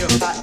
your heart.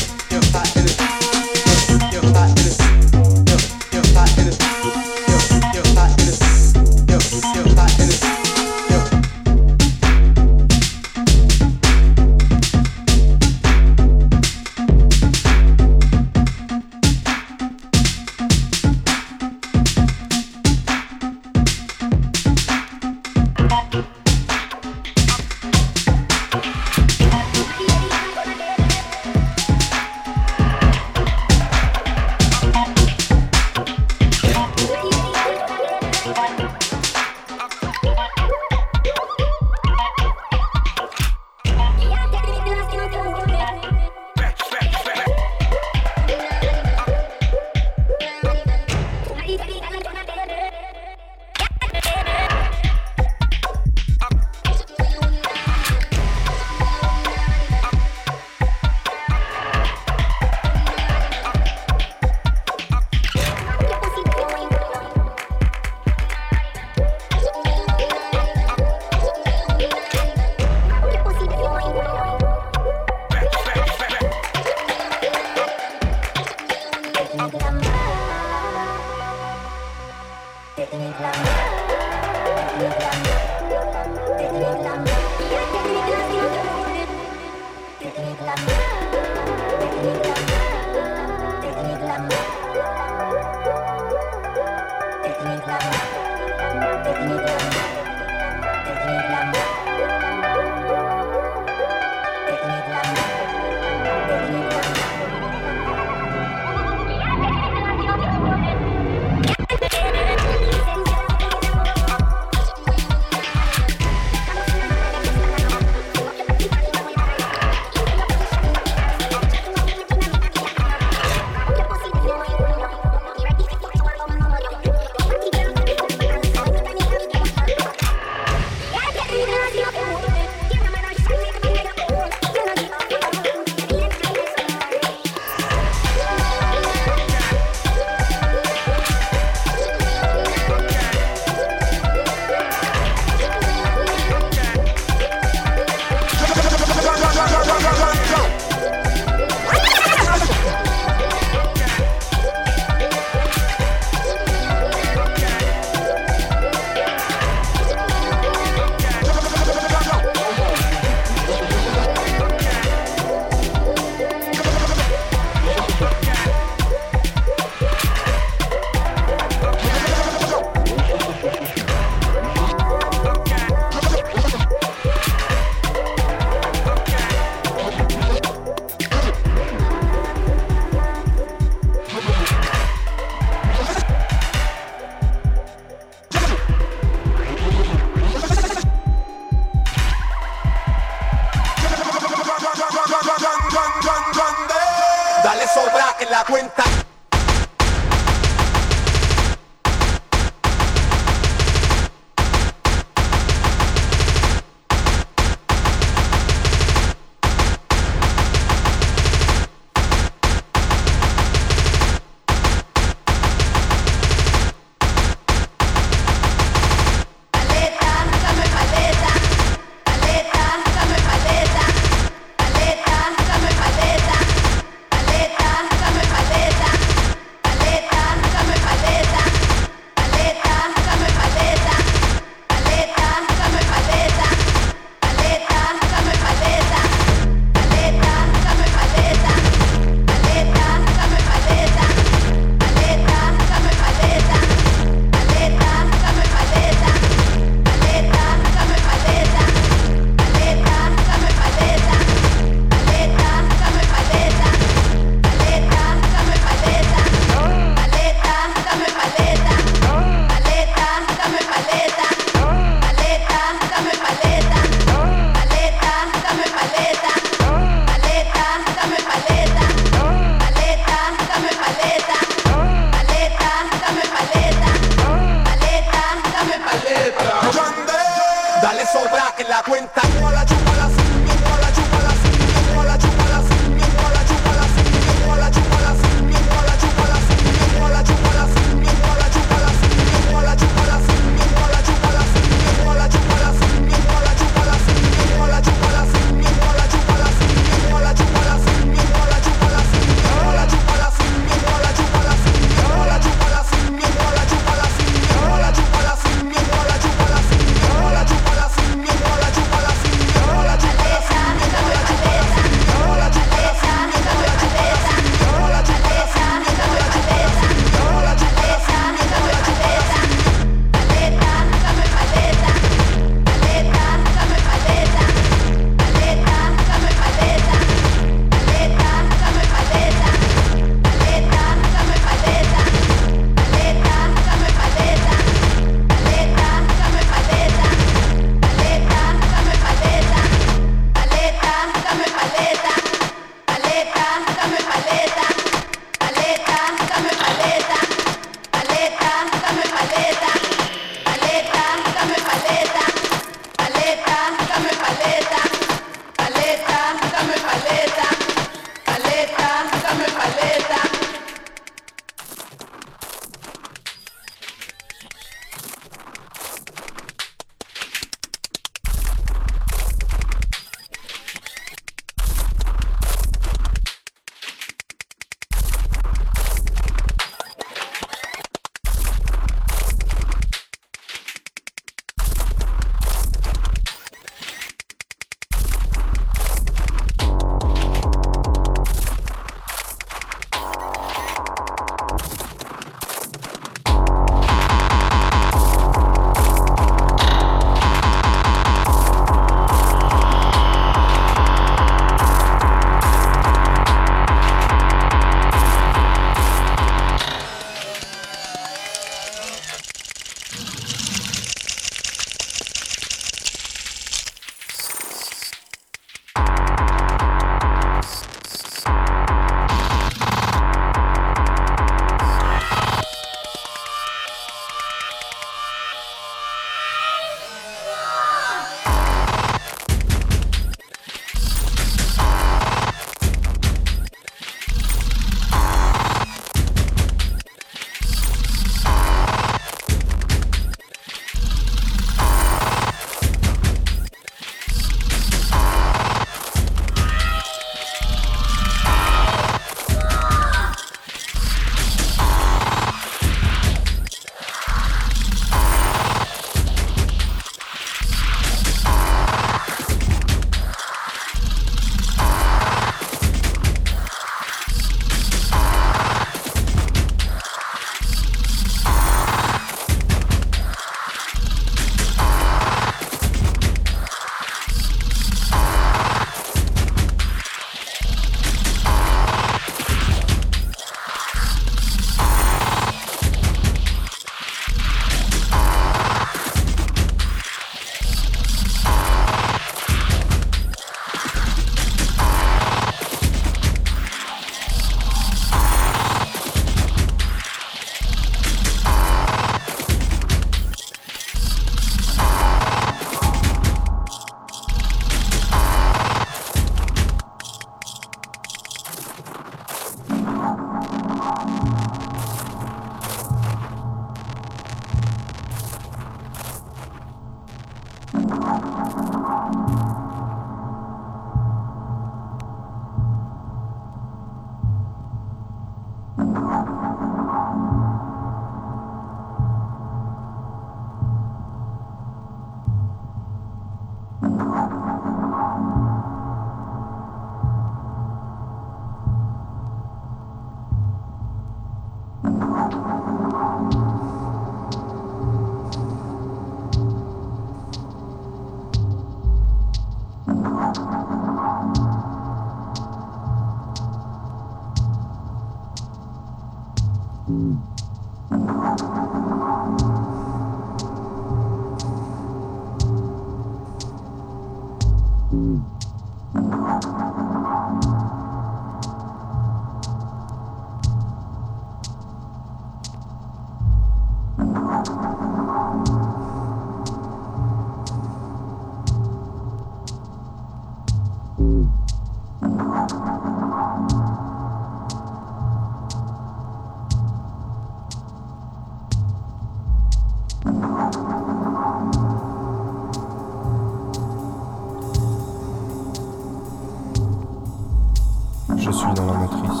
Suis dans la matrice.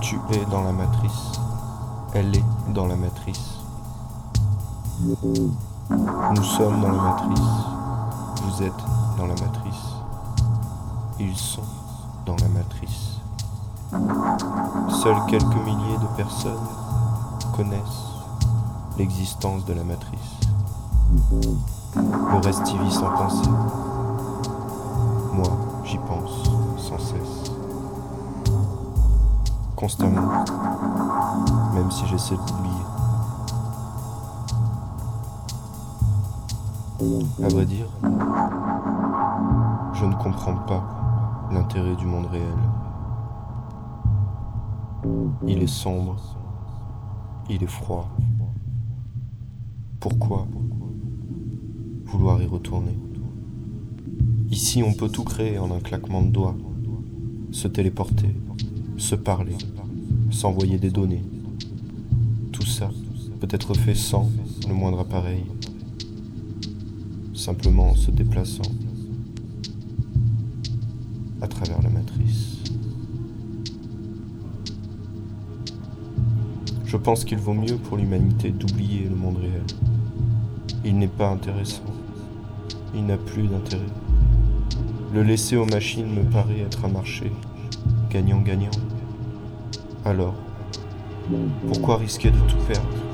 Tu es dans la matrice. Elle est dans la matrice. Nous sommes dans la matrice. Vous êtes dans la matrice. Ils sont dans la matrice. Seuls quelques milliers de personnes connaissent l'existence de la matrice. Le reste y vit sans penser. Moi, Constamment. Même si j'essaie d'oublier. À vrai dire, je ne comprends pas l'intérêt du monde réel. Il est sombre, il est froid. Pourquoi vouloir y retourner? Ici, on peut tout créer en un claquement de doigts, se téléporter, se parler, s'envoyer des données. Tout ça peut être fait sans le moindre appareil, simplement en se déplaçant à travers la matrice. Je pense qu'il vaut mieux pour l'humanité d'oublier le monde réel. Il n'est pas intéressant. Il n'a plus d'intérêt. Le laisser aux machines me paraît être un marché gagnant-gagnant. Alors, pourquoi risquer de tout perdre?